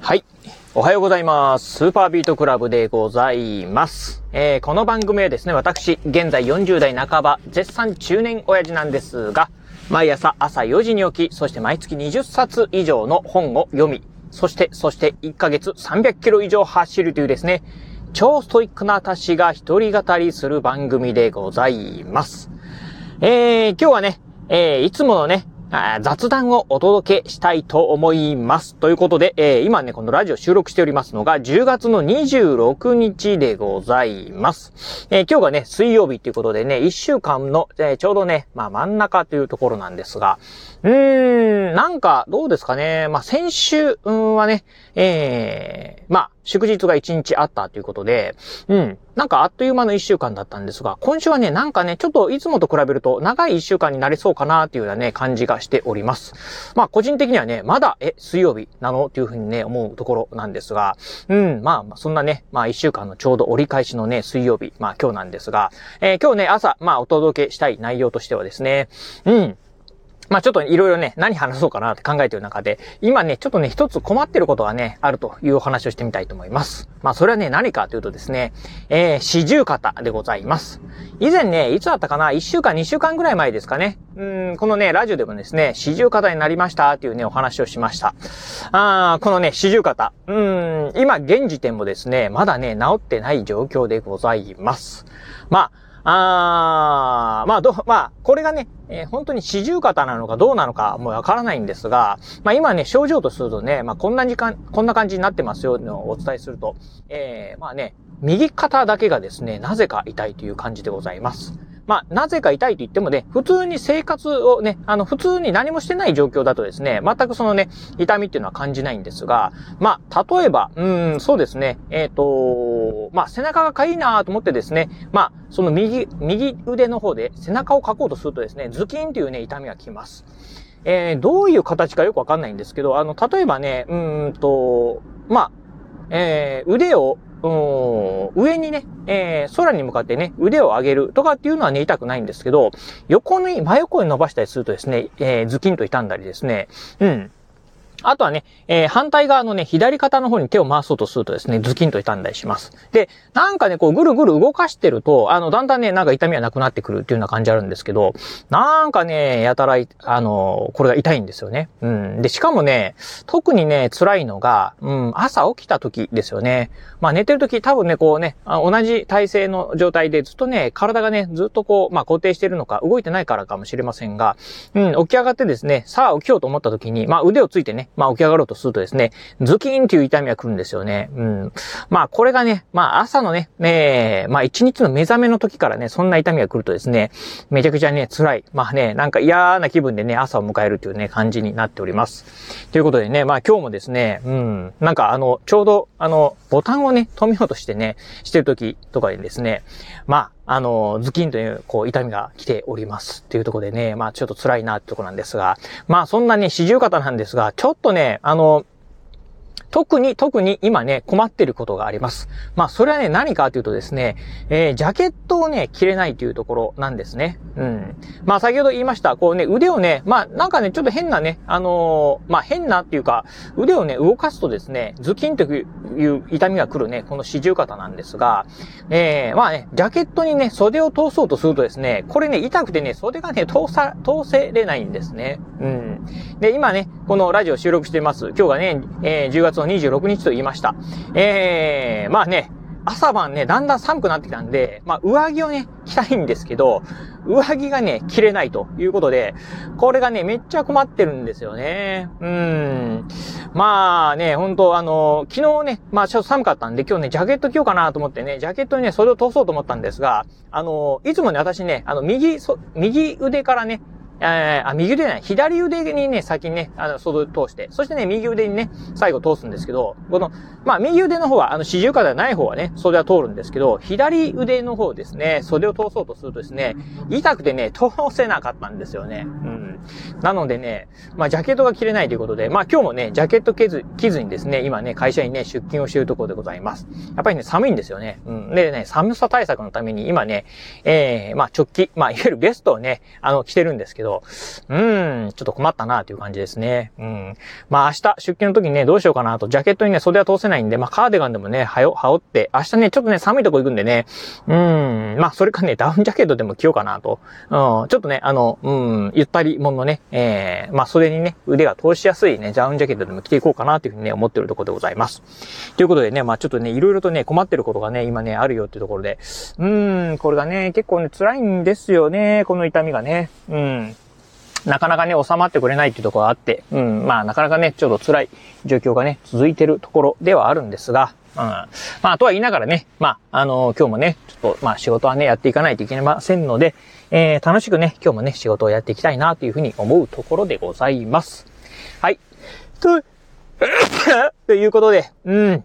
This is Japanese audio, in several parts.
はい。おはようございます。スーパービートクラブでございます。えー、この番組はですね、私、現在40代半ば、絶賛中年親父なんですが、毎朝朝4時に起き、そして毎月20冊以上の本を読み、そして、そして1ヶ月300キロ以上走るというですね、超ストイックな私が一人語りする番組でございます。えー、今日はね、えー、いつものね、雑談をお届けしたいと思います。ということで、えー、今ね、このラジオ収録しておりますのが、10月の26日でございます。えー、今日がね、水曜日ということでね、1週間の、えー、ちょうどね、まあ真ん中というところなんですが、うーん、なんか、どうですかね。まあ先週はね、えー、まあ、祝日が1日あったということで、うん。なんかあっという間の1週間だったんですが、今週はね、なんかね、ちょっといつもと比べると長い1週間になりそうかなっていうようなね、感じがしております。まあ個人的にはね、まだ、え、水曜日なのっていうふうにね、思うところなんですが、うん、まあ、そんなね、まあ1週間のちょうど折り返しのね、水曜日、まあ今日なんですが、えー、今日ね、朝、まあお届けしたい内容としてはですね、うん、まあちょっといろいろね、何話そうかなって考えてる中で、今ね、ちょっとね、一つ困ってることがね、あるというお話をしてみたいと思います。まあそれはね、何かというとですね、えー、四十肩でございます。以前ね、いつだったかな ?1 週間、2週間ぐらい前ですかね。うん、このね、ラジオでもですね、四十肩になりましたっていうね、お話をしました。あー、このね、四十肩。うん、今、現時点もですね、まだね、治ってない状況でございます。まあ、あー、まあ、ど、まあ、これがね、えー、本当に四十肩なのかどうなのかもわからないんですが、まあ今ね、症状とするとね、まあこんな時間、こんな感じになってますよのお伝えすると、えー、まあね、右肩だけがですね、なぜか痛いという感じでございます。まあ、なぜか痛いと言ってもね、普通に生活をね、あの、普通に何もしてない状況だとですね、全くそのね、痛みっていうのは感じないんですが、まあ、例えば、うん、そうですね、えっ、ー、と、まあ、背中がかゆいなと思ってですね、まあ、その右、右腕の方で背中をかこうとするとですね、ズキンというね、痛みがきます。えー、どういう形かよくわかんないんですけど、あの、例えばね、うんと、まあ、えー、腕を上にね、えー、空に向かってね、腕を上げるとかっていうのはね、痛くないんですけど、横に、真横に伸ばしたりするとですね、えー、ズキンと痛んだりですね、うん。あとはね、えー、反対側のね、左肩の方に手を回そうとするとですね、ズキンと痛んだりします。で、なんかね、こう、ぐるぐる動かしてると、あの、だんだんね、なんか痛みはなくなってくるっていうような感じあるんですけど、なんかね、やたら、あの、これが痛いんですよね。うん。で、しかもね、特にね、辛いのが、うん、朝起きた時ですよね。まあ、寝てる時、多分ね、こうね、同じ体勢の状態でずっとね、体がね、ずっとこう、まあ、固定してるのか、動いてないからかもしれませんが、うん、起き上がってですね、さあ起きようと思った時に、まあ、腕をついてね、まあ起き上がろうとするとですね、ズキーンっていう痛みが来るんですよね。うん。まあこれがね、まあ朝のね、ねまあ一日の目覚めの時からね、そんな痛みが来るとですね、めちゃくちゃね、辛い。まあね、なんか嫌な気分でね、朝を迎えるというね、感じになっております。ということでね、まあ今日もですね、うん、なんかあの、ちょうど、あの、ボタンをね、止めようとしてね、してる時とかにですね、まあ、あの、ズキンという、こう、痛みが来ております。っていうところでね、まあ、ちょっと辛いなってとこなんですが、まあ、そんなね、四十肩なんですが、ちょっとね、あの、特に、特に今ね、困ってることがあります。まあ、それはね、何かというとですね、えー、ジャケットをね、着れないというところなんですね。うん。まあ、先ほど言いました、こうね、腕をね、まあ、なんかね、ちょっと変なね、あのー、まあ、変なっていうか、腕をね、動かすとですね、ズキンという痛みが来るね、この四十肩なんですが、えー、まあね、ジャケットにね、袖を通そうとするとですね、これね、痛くてね、袖がね、通さ、通せれないんですね。うん。で、今ね、このラジオ収録しています。今日がね、えー、10月の26日と言いました。えー、まあね、朝晩ね、だんだん寒くなってきたんで、まあ、上着をね、着たいんですけど、上着がね、着れないということで、これがね、めっちゃ困ってるんですよね。うん。まあね、本当あの、昨日ね、まあちょっと寒かったんで、今日ね、ジャケット着ようかなと思ってね、ジャケットにね、それを通そうと思ったんですが、あの、いつもね、私ね、あの、右、そ、右腕からね、え、あ、右腕じゃない、左腕にね、先にね、あの、袖通して、そしてね、右腕にね、最後通すんですけど、この、まあ、右腕の方は、あの、四十肩ではない方はね、袖は通るんですけど、左腕の方ですね、袖を通そうとするとですね、痛くてね、通せなかったんですよね。うん。。なのでね、まあ、ジャケットが着れないということで、まあ、今日もね、ジャケット着ず、着ずにですね、今ね、会社にね、出勤をしているところでございます。やっぱりね、寒いんですよね。うん。でね、寒さ対策のために今ね、えー、まあ、直帰、まあ、いわゆるベストをね、あの、着てるんですけど、うーん、ちょっと困ったなという感じですね。うん。まあ、明日、出勤の時にね、どうしようかなと、ジャケットにね、袖は通せないんで、まあ、カーディガンでもね、はよ、羽織って、明日ね、ちょっとね、寒いとこ行くんでね、うーん、まあ、それかね、ダウンジャケットでも着ようかなと。うん、ちょっとね、あの、うん、ゆったりものね、えー、まあ、袖にね、腕が通しやすいね、ダウンジャケットでも着ていこうかなというふうにね、思ってるところでございます。ということでね、まあ、ちょっとね、いろいろとね、困ってることがね、今ね、あるよっていうところで、うーん、これがね、結構ね、辛いんですよね、この痛みがね。うん。なかなかね、収まってくれないっていうところがあって、うん、まあ、なかなかね、ちょっと辛い状況がね、続いてるところではあるんですが、うん。まあ、とは言いながらね、まあ、あの、今日もね、ちょっと、まあ、仕事はね、やっていかないといけませんので、えー、楽しくね、今日もね、仕事をやっていきたいな、というふうに思うところでございます。はい。と、ということで、うん。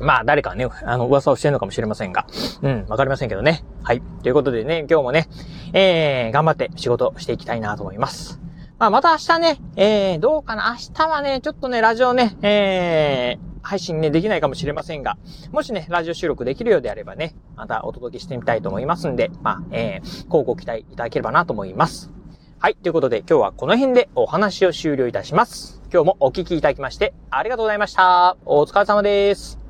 まあ、誰かね、あの、噂をしてるのかもしれませんが。うん、わかりませんけどね。はい。ということでね、今日もね、えー、頑張って仕事していきたいなと思います。まあ、また明日ね、えー、どうかな明日はね、ちょっとね、ラジオね、えー、配信ね、できないかもしれませんが、もしね、ラジオ収録できるようであればね、またお届けしてみたいと思いますんで、まあ、えー、こうご期待いただければなと思います。はい。ということで、今日はこの辺でお話を終了いたします。今日もお聴きいただきまして、ありがとうございました。お疲れ様です。